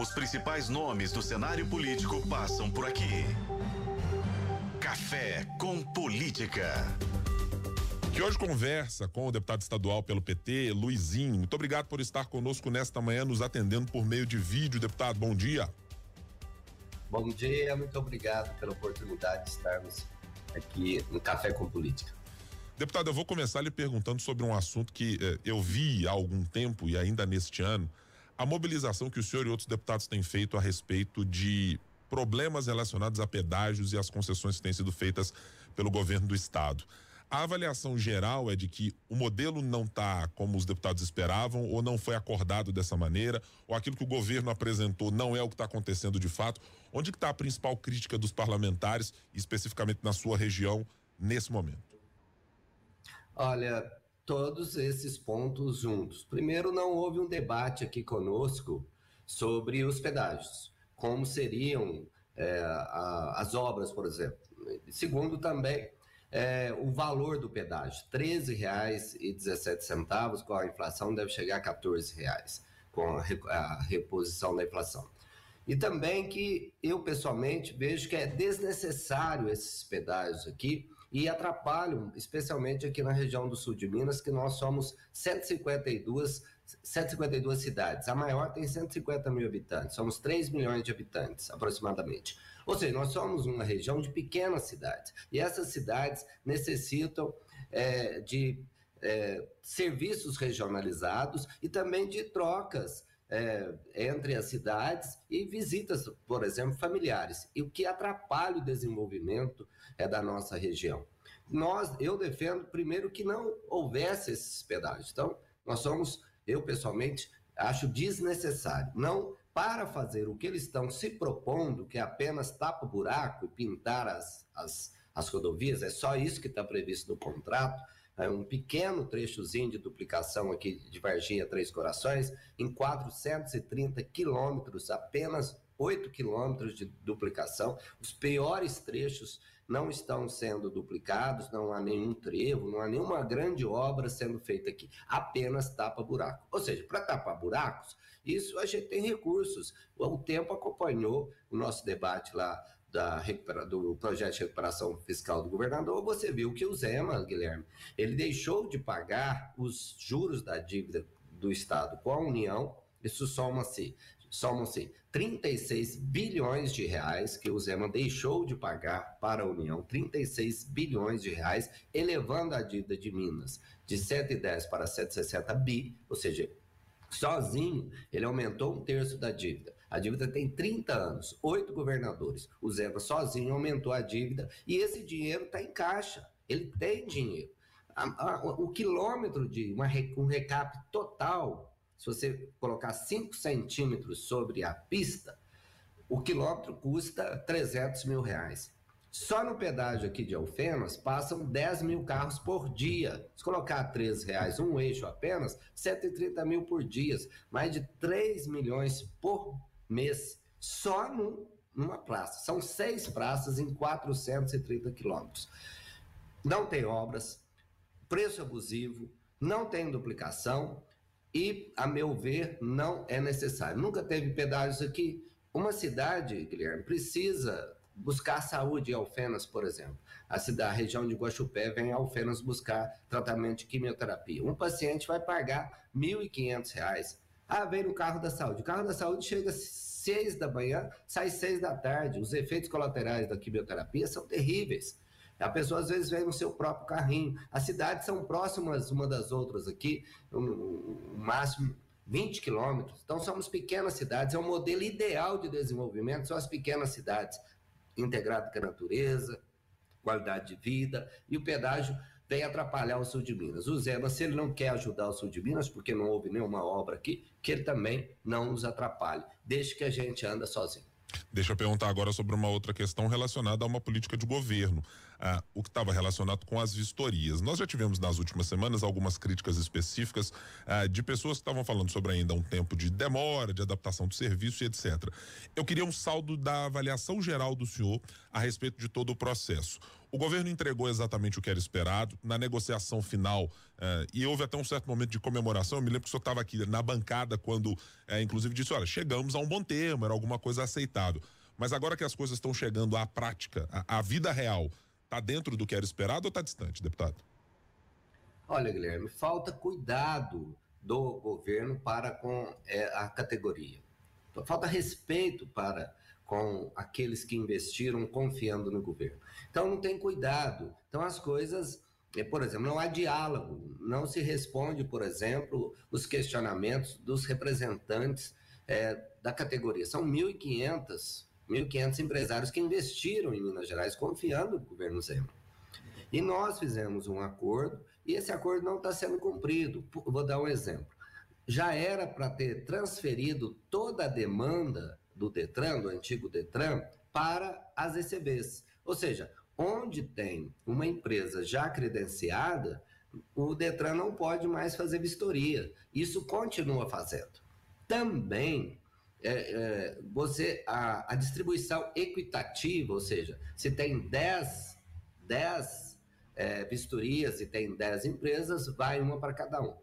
Os principais nomes do cenário político passam por aqui. Café com Política. Que hoje conversa com o deputado estadual pelo PT, Luizinho. Muito obrigado por estar conosco nesta manhã, nos atendendo por meio de vídeo. Deputado, bom dia. Bom dia, muito obrigado pela oportunidade de estarmos aqui no Café com Política. Deputado, eu vou começar lhe perguntando sobre um assunto que eh, eu vi há algum tempo e ainda neste ano, a mobilização que o senhor e outros deputados têm feito a respeito de problemas relacionados a pedágios e as concessões que têm sido feitas pelo governo do estado. A avaliação geral é de que o modelo não está como os deputados esperavam, ou não foi acordado dessa maneira, ou aquilo que o governo apresentou não é o que está acontecendo de fato. Onde está a principal crítica dos parlamentares, especificamente na sua região, nesse momento? Olha, todos esses pontos juntos. Primeiro, não houve um debate aqui conosco sobre os pedágios, como seriam é, a, as obras, por exemplo. Segundo, também é, o valor do pedágio, R$ 13,17, com a inflação deve chegar a R$ 14,00, com a, reposição da inflação. E também que eu pessoalmente vejo que é desnecessário esses pedágios aqui e atrapalham, especialmente aqui na região do sul de Minas, que nós somos 152, 152 cidades. A maior tem 150 mil habitantes, somos 3 milhões de habitantes aproximadamente. Ou seja, nós somos uma região de pequenas cidades e essas cidades necessitam é, de é, serviços regionalizados e também de trocas é, entre as cidades e visitas, por exemplo, familiares, e o que atrapalha o desenvolvimento é da nossa região. Nós, eu defendo primeiro que não houvesse esses pedágios. Então, nós somos, eu pessoalmente acho desnecessário. Não para fazer o que eles estão se propondo, que é apenas tapa buraco e pintar as, as, as rodovias, é só isso que está previsto no contrato um pequeno trechozinho de duplicação aqui de Varginha Três Corações, em 430 quilômetros, apenas 8 quilômetros de duplicação. Os piores trechos não estão sendo duplicados, não há nenhum trevo, não há nenhuma grande obra sendo feita aqui, apenas tapa-buraco. Ou seja, para tapar buracos, isso a gente tem recursos. O tempo acompanhou o nosso debate lá da do projeto de recuperação fiscal do governador, você viu que o Zema, Guilherme, ele deixou de pagar os juros da dívida do Estado com a União, isso soma-se somam-se 36 bilhões de reais que o Zema deixou de pagar para a União, 36 bilhões de reais, elevando a dívida de Minas de 110 para 160 bi, ou seja, Sozinho, ele aumentou um terço da dívida. A dívida tem 30 anos, oito governadores. O Zema sozinho aumentou a dívida e esse dinheiro está em caixa. Ele tem dinheiro. A, a, o quilômetro de uma, um recap total, se você colocar 5 centímetros sobre a pista, o quilômetro custa 300 mil reais. Só no pedágio aqui de Alfenas passam 10 mil carros por dia. Se colocar 13 reais um eixo apenas, 130 mil por dia. Mais de 3 milhões por mês. Só numa praça. São seis praças em 430 quilômetros. Não tem obras, preço abusivo, não tem duplicação e, a meu ver, não é necessário. Nunca teve pedágios aqui. Uma cidade, Guilherme, precisa buscar saúde em Alfenas, por exemplo. A cidade, a região de Guaxupé vem a Alfenas buscar tratamento de quimioterapia. Um paciente vai pagar R$ 1.500. Ah, vem no carro da saúde. O carro da saúde chega às 6 da manhã, sai seis da tarde. Os efeitos colaterais da quimioterapia são terríveis. A pessoa às vezes vem no seu próprio carrinho. As cidades são próximas uma das outras aqui, o um, máximo 20 quilômetros. Então somos pequenas cidades, é um modelo ideal de desenvolvimento, são as pequenas cidades integrado com a natureza, qualidade de vida, e o pedágio vem atrapalhar o sul de Minas. O Zema, se ele não quer ajudar o sul de Minas, porque não houve nenhuma obra aqui, que ele também não nos atrapalhe, desde que a gente anda sozinho. Deixa eu perguntar agora sobre uma outra questão relacionada a uma política de governo. ah, o que estava relacionado com as vistorias. Nós já tivemos nas últimas semanas algumas críticas específicas ah, de pessoas que estavam falando sobre ainda um tempo de demora, de adaptação do serviço e etc. Eu queria um saldo da avaliação geral do senhor a respeito de todo o processo. O governo entregou exatamente o que era esperado. Na negociação final, eh, e houve até um certo momento de comemoração. Eu me lembro que o senhor estava aqui na bancada quando, eh, inclusive, disse: olha, chegamos a um bom termo, era alguma coisa aceitável. Mas agora que as coisas estão chegando à prática, à, à vida real, está dentro do que era esperado ou está distante, deputado? Olha, Guilherme, falta cuidado do governo para com é, a categoria. Falta respeito para com aqueles que investiram confiando no governo. Então não tem cuidado. Então as coisas, é, por exemplo, não há diálogo, não se responde, por exemplo, os questionamentos dos representantes é, da categoria. São 1.500 1.500 empresários que investiram em Minas Gerais confiando no governo Zema. E nós fizemos um acordo e esse acordo não está sendo cumprido. Vou dar um exemplo. Já era para ter transferido toda a demanda do Detran, do antigo Detran, para as ECBs. Ou seja, onde tem uma empresa já credenciada, o Detran não pode mais fazer vistoria. Isso continua fazendo. Também é, é, você a, a, distribuição equitativa, ou seja, se tem 10, 10 é, vistorias e tem 10 empresas, vai uma para cada um,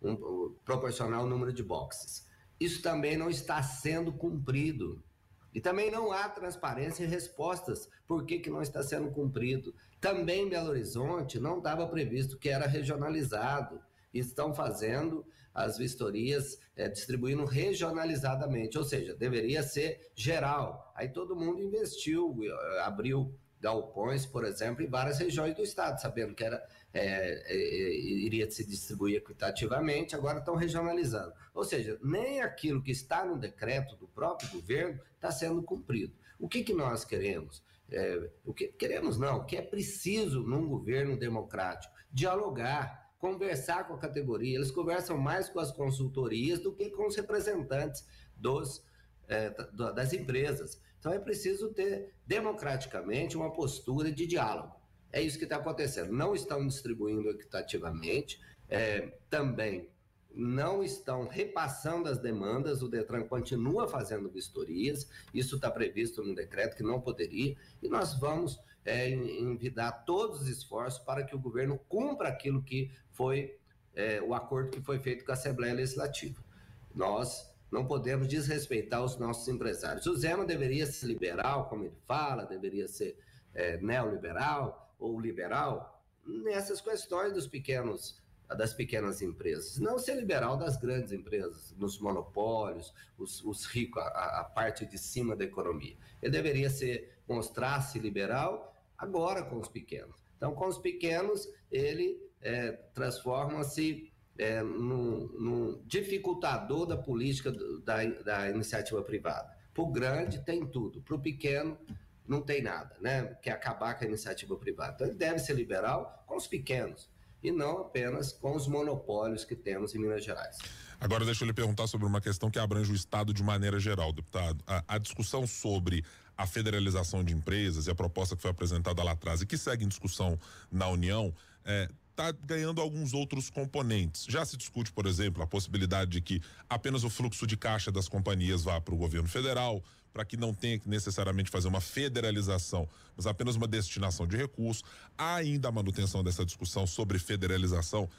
um, proporcional ao número de boxes. Isso também não está sendo cumprido. E também não há transparência e respostas por que, que não está sendo cumprido. Também em Belo Horizonte não estava previsto que era regionalizado. Estão fazendo as vistorias é, distribuindo regionalizadamente, ou seja, deveria ser geral. Aí todo mundo investiu, eh, abriu galpões, por exemplo, em várias regiões do estado, sabendo que era é, é, iria se distribuir equitativamente, agora estão regionalizando. Ou seja, nem aquilo que está no decreto do próprio governo está sendo cumprido. O que, que nós queremos? É, o que queremos não, o que é preciso num governo democrático? Dialogar, conversar com a categoria. Eles conversam mais com as consultorias do que com os representantes dos, é, das empresas. Então é preciso ter democraticamente uma postura de diálogo. É isso que está acontecendo. Não estão distribuindo equitativamente, é, também não estão repassando as demandas, o Detran continua fazendo vistorias, isso está previsto no decreto que não poderia, e nós vamos é, envidar todos os esforços para que o governo cumpra aquilo que foi é, o acordo que foi feito com a Assembleia Legislativa. Nós não podemos desrespeitar os nossos empresários. O Zema deveria ser liberal, como ele fala, deveria ser é, neoliberal, ou liberal nessas questões dos pequenos das pequenas empresas, não ser liberal das grandes empresas, nos monopólios, os, os ricos, a, a, parte de cima da economia. Ele deveria ser mostrar-se liberal agora com os pequenos. Então, com os pequenos, ele é, transforma-se é, num, num, dificultador da política do, da, da iniciativa privada. Para o grande, tem tudo. Para o pequeno, não tem nada, né? Quer acabar com a iniciativa privada. Então, ele deve ser liberal com os pequenos e não apenas com os monopólios que temos em Minas Gerais. Agora, deixa eu lhe perguntar sobre uma questão que abrange o Estado de maneira geral, deputado. A, a, discussão sobre a federalização de empresas e a proposta que foi apresentada lá atrás e que segue em discussão na União. É, está ganhando alguns outros componentes. Já se discute, por exemplo, a possibilidade de que apenas o fluxo de caixa das companhias vá para o governo federal, para que não tenha que necessariamente fazer uma federalização, mas apenas uma destinação de recursos. Há ainda a manutenção dessa discussão sobre federalização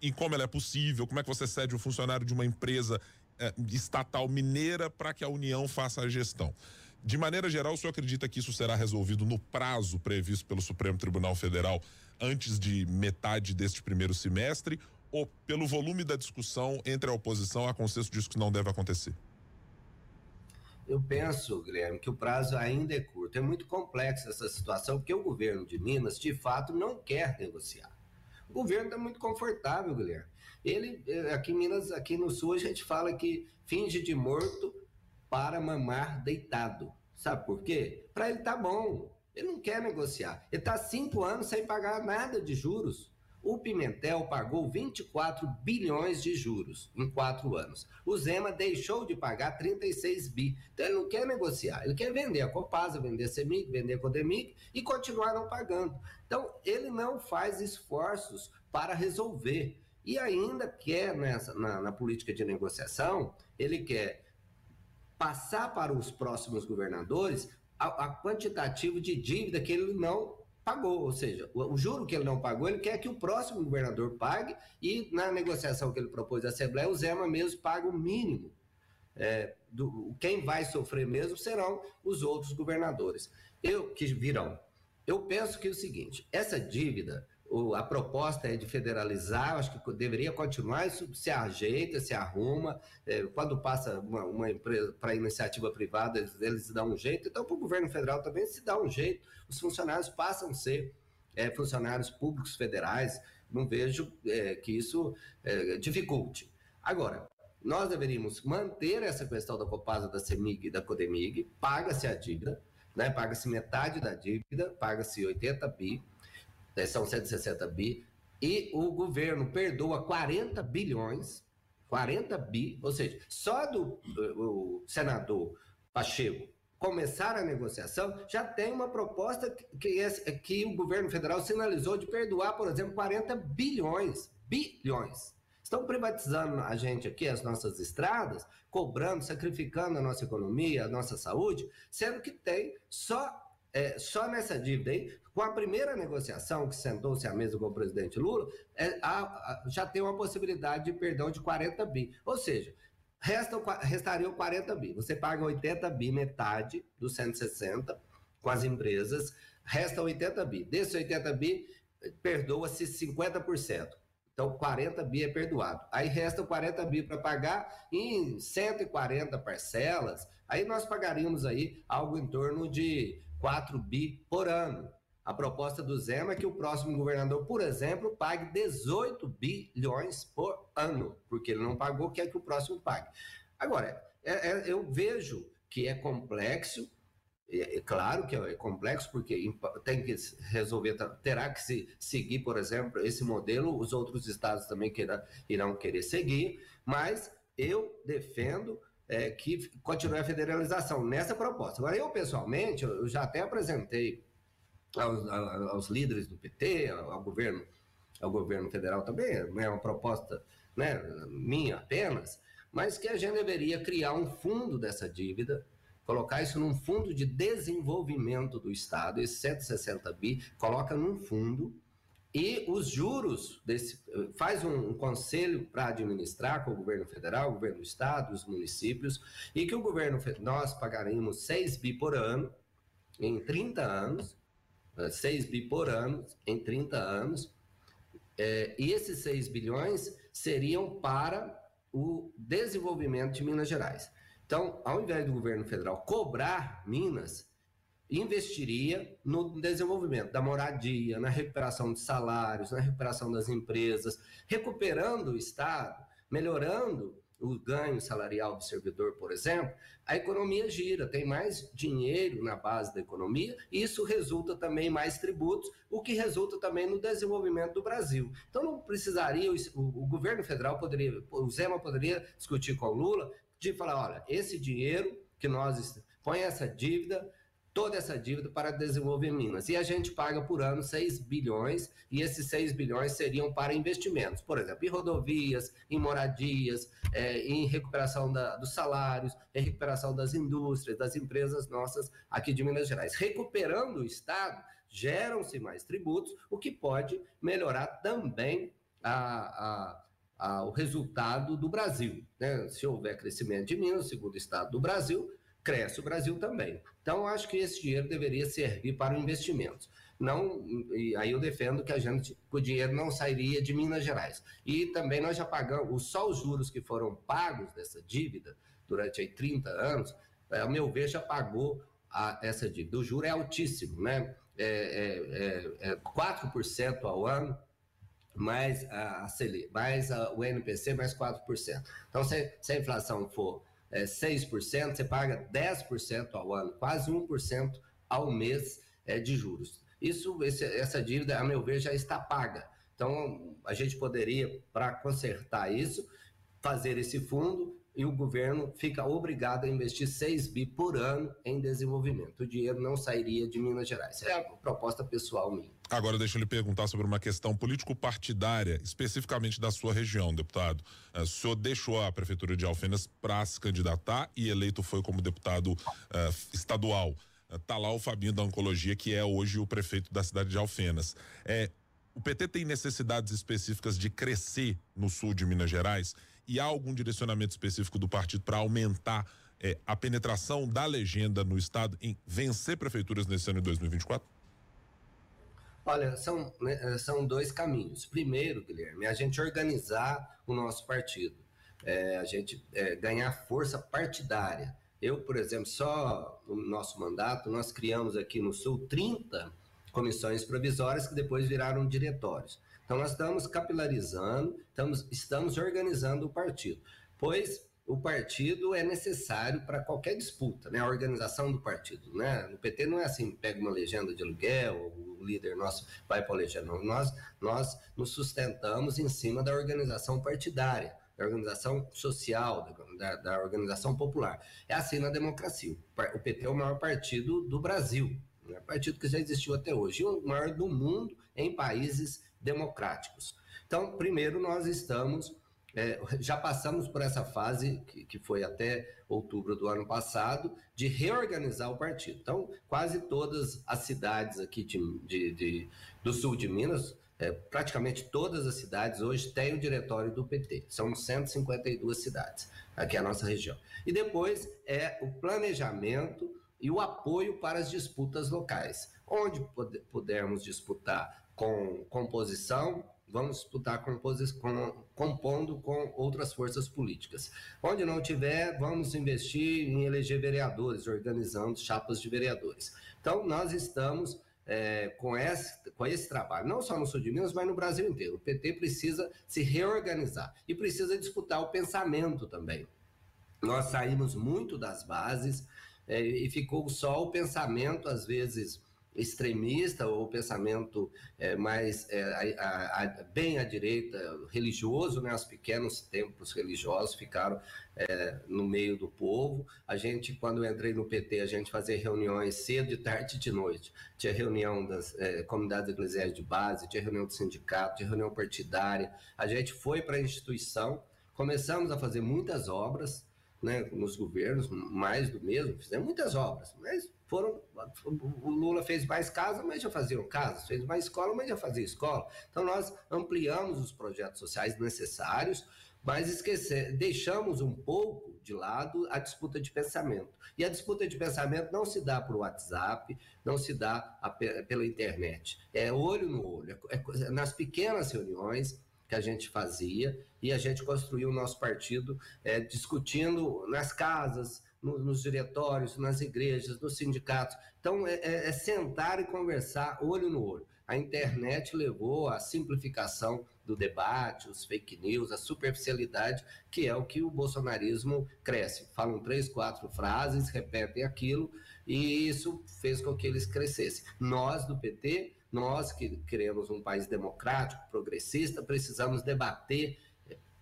e como ela é possível, como é que você cede um funcionário de uma empresa eh, estatal mineira para que a União faça a gestão. De maneira geral, o senhor acredita que isso será resolvido no prazo previsto pelo Supremo Tribunal Federal antes de metade deste primeiro semestre ou pelo volume da discussão entre a oposição, a consenso disso que não deve acontecer? Eu penso, Guilherme, que o prazo ainda é curto. É muito complexa essa situação, porque o governo de Minas, de fato, não quer negociar. O governo está muito confortável, Guilherme. Ele, eh, aqui em Minas, aqui no Sul, a gente fala que finge de morto para mamar deitado. Sabe por quê? Para ele tá bom. Ele não quer negociar. Ele está cinco anos sem pagar nada de juros. O Pimentel pagou 24 bilhões de juros em quatro anos. O Zema deixou de pagar 36 bi. Então ele não quer negociar, ele quer vender a Copasa, vender a Semig, vender a Codemig e continuar não pagando. Então ele não faz esforços para resolver. E ainda quer, nessa, na, na política de negociação, ele quer passar para os próximos governadores a, a quantitativo de dívida que ele não pagou, ou seja, o, o, juro que ele não pagou, ele quer que o próximo governador pague e na negociação que ele propôs à Assembleia, o Zema mesmo paga o mínimo. É, do, quem vai sofrer mesmo serão os outros governadores. Eu que virão. Eu penso que é o seguinte: essa dívida o, a proposta é de federalizar, acho que deveria continuar, isso se ajeita, se arruma. É, quando passa uma, uma empresa para iniciativa privada, eles, eles dão um jeito, então para o governo federal também se dá um jeito. Os funcionários passam a ser é, funcionários públicos federais, não vejo é, que isso é, dificulte. Agora, nós deveríamos manter essa questão da Copasa, da CEMIG e da Codemig, paga-se a dívida, né, paga-se metade da dívida, paga-se 80 bi, né, são 160 bi, e o governo perdoa 40 bilhões, 40 bi, ou seja, só do o senador Pacheco começar a negociação, já tem uma proposta que, que, que o governo federal sinalizou de perdoar, por exemplo, 40 bilhões, bilhões. Estão privatizando a gente aqui, as nossas estradas, cobrando, sacrificando a nossa economia, a nossa saúde, sendo que tem só, é, só nessa dívida aí com a primeira negociação que sentou-se à mesa com o presidente Lula, é, a, a, já tem uma possibilidade de perdão de 40 bi. Ou seja, restam, restariam 40 bi. Você paga 80 bi, metade dos 160 com as empresas, resta 80 bi. Desses 80 bi, perdoa-se 50%. Então, 40 bi é perdoado. Aí resta 40 bi para pagar em 140 parcelas. Aí nós pagaríamos aí algo em torno de 4 bi por ano. A proposta do Zema é que o próximo governador, por exemplo, pague 18 bilhões por ano, porque ele não pagou, quer que o próximo pague. Agora, é, é, eu vejo que é complexo, é, é, claro que é complexo, porque tem que resolver, terá que se seguir, por exemplo, esse modelo, os outros estados também queira, irão querer seguir, mas eu defendo é, que continue a federalização nessa proposta. Agora, eu pessoalmente, eu já até apresentei aos, aos líderes do PT, ao governo, ao governo federal também, não é uma proposta né, minha apenas, mas que a gente deveria criar um fundo dessa dívida, colocar isso num fundo de desenvolvimento do Estado, esses 160 bi, coloca num fundo e os juros desse faz um, um conselho para administrar com o governo federal, o governo do estado, os municípios, e que o governo nós pagaremos 6 bi por ano em 30 anos 6 bi por ano em 30 anos, é, e esses 6 bilhões seriam para o desenvolvimento de Minas Gerais. Então, ao invés do governo federal cobrar Minas, investiria no desenvolvimento da moradia, na recuperação de salários, na recuperação das empresas, recuperando o Estado, melhorando o ganho salarial do servidor, por exemplo, a economia gira, tem mais dinheiro na base da economia, e isso resulta também em mais tributos, o que resulta também no desenvolvimento do Brasil. Então não precisaria, o, o governo federal poderia, o Zema poderia discutir com o Lula, de falar, olha, esse dinheiro que nós põe essa dívida toda essa dívida para desenvolver Minas. E a gente paga por ano 6 bilhões, e esses 6 bilhões seriam para investimentos, por exemplo, em rodovias, em moradias, é, em recuperação da, dos salários, em recuperação das indústrias, das empresas nossas aqui de Minas Gerais. Recuperando o Estado, geram-se mais tributos, o que pode melhorar também a, a o resultado do Brasil. Né? Se houver crescimento de Minas, segundo estado do Brasil, cresce o Brasil também. Então, acho que esse dinheiro deveria servir para investimentos. Não, e aí eu defendo que a gente, o dinheiro não sairia de Minas Gerais. E também nós já pagamos, só os juros que foram pagos dessa dívida durante aí 30 anos, é, ao meu ver, já pagou a, essa dívida. O juro é altíssimo, né? É, é, é 4% ao ano, mais a, a mais a, o NPC, mais 4%. Então, se, se a inflação for é, 6%, você paga 10% ao ano, quase 1% ao mês é, de juros. Isso, esse, essa dívida, a meu ver, já está paga. Então, a gente poderia, para consertar isso, fazer esse fundo e o governo fica obrigado a investir 6 bi por ano em desenvolvimento. O dinheiro não sairia de Minas Gerais. É a proposta pessoal minha. Agora, deixa eu lhe perguntar sobre uma questão político-partidária, especificamente da sua região, deputado. Eh, o senhor deixou a Prefeitura de Alfenas para se candidatar e eleito foi como deputado uh, estadual. Está lá o Fabinho da Oncologia, que é hoje o prefeito da cidade de Alfenas. É, o PT tem necessidades específicas de crescer no sul de Minas Gerais e há algum direcionamento específico do partido para aumentar a penetração da legenda no Estado em vencer prefeituras nesse ano de 2024? Olha, são, né, eh, são dois caminhos. Primeiro, Guilherme, é a gente organizar o nosso partido, é, a gente é, ganhar força partidária. Eu, por exemplo, só no nosso mandato, nós criamos aqui no Sul 30 comissões provisórias que depois viraram diretórios. Então, nós estamos capilarizando, estamos, estamos organizando o partido, pois o partido é necessário para qualquer disputa, né? A organização do partido, né? No PT não é assim, pega uma legenda de aluguel, o líder nosso vai para a legenda. Nós, nós nos sustentamos em cima da organização partidária, da organização social, da, da organização popular. É assim na democracia. O PT é o maior partido do Brasil, né? partido que já existiu até hoje, e o maior do mundo em países democráticos. Então, primeiro, nós estamos, é, já passamos por essa fase, que, que foi até outubro do ano passado, de reorganizar o partido. Então, quase todas as cidades aqui de, de, de do sul de Minas, é, praticamente todas as cidades hoje têm o diretório do PT. São 152 cidades aqui a nossa região. E depois é o planejamento e o apoio para as disputas locais. Onde pudermos disputar com composição, vamos disputar com, compondo com outras forças políticas. Onde não tiver, vamos investir em eleger vereadores, organizando chapas de vereadores. Então, nós estamos é, com, esse, com esse trabalho, não só no sul de Minas, mas no Brasil inteiro. O PT precisa se reorganizar e precisa disputar o pensamento também. Nós saímos muito das bases é, e ficou só o pensamento, às vezes extremista ou pensamento é, mais é, a, a, bem à direita religioso, né? Os pequenos templos religiosos ficaram é, no meio do povo. A gente, quando eu entrei no PT, a gente fazia reuniões cedo, de tarde e de noite. Tinha reunião das é, comunidades eclesiais de base, tinha reunião do sindicato, tinha reunião partidária. A gente foi para a instituição, começamos a fazer muitas obras, né, nos governos, mais do mesmo, fizemos muitas obras, mas foram. O Lula fez mais casa, mas já faziam casas, fez mais escola, mas já fazia escola. Então nós ampliamos os projetos sociais necessários, mas esquecer, deixamos um pouco de lado a disputa de pensamento. E a disputa de pensamento não se dá por WhatsApp, não se dá a, pela internet. É olho no olho, é, é, nas pequenas reuniões que a gente fazia e a gente construiu o nosso partido é, discutindo nas casas, nos diretórios, nas igrejas, nos sindicatos. Então, é, é, é sentar e conversar olho no olho. A internet levou à simplificação do debate, os fake news, a superficialidade, que é o que o bolsonarismo cresce. Falam três, quatro frases, repetem aquilo, e isso fez com que eles crescessem. Nós, do PT, nós que queremos um país democrático, progressista, precisamos debater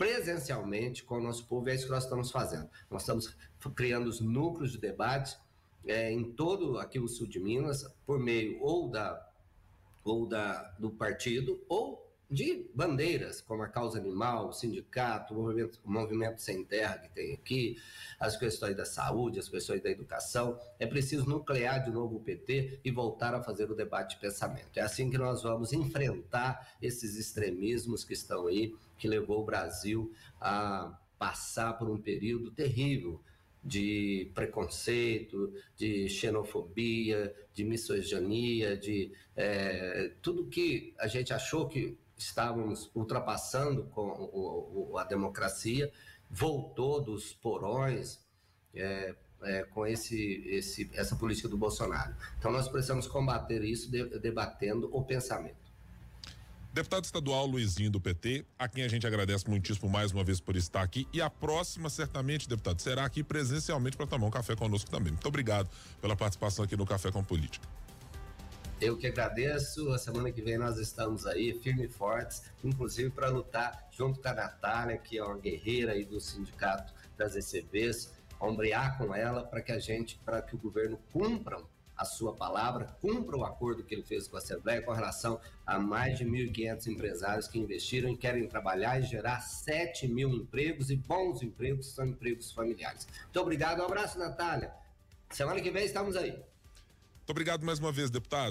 presencialmente com o nosso povo, é isso que nós estamos fazendo. Nós estamos criando os núcleos de debate é, em todo aqui o sul de Minas, por meio ou da ou da, do partido, ou de bandeiras, como a causa animal, o sindicato, o movimento, o movimento sem terra que tem aqui, as questões da saúde, as questões da educação. É preciso nuclear de novo o PT e voltar a fazer o debate de pensamento. É assim que nós vamos enfrentar esses extremismos que estão aí, que levou o Brasil a passar por um período terrível de preconceito, de xenofobia, de misoginia, de é, tudo que a gente achou que estávamos ultrapassando com o, o, a democracia, voltou dos porões é, é, com esse, esse, essa política do Bolsonaro. Então nós precisamos combater isso de, debatendo o pensamento. Deputado estadual Luizinho do PT, a quem a gente agradece muitíssimo mais uma vez por estar aqui. E a próxima, certamente, deputado, será aqui presencialmente para tomar um café conosco também. Muito obrigado pela participação aqui no Café com Política. Eu que agradeço. A semana que vem nós estamos aí, firme e fortes, inclusive para lutar junto com a Natália, que é uma guerreira aí do sindicato das ECBs, ombrear com ela para que a gente, para que o governo cumpra a sua palavra, cumpra o acordo que ele fez com a Assembleia com relação a mais de 1.500 empresários que investiram e querem trabalhar e gerar 7 mil empregos e bons empregos, são empregos familiares. Muito obrigado, um abraço, Natália. Semana que vem estamos aí. Muito obrigado mais uma vez, deputado.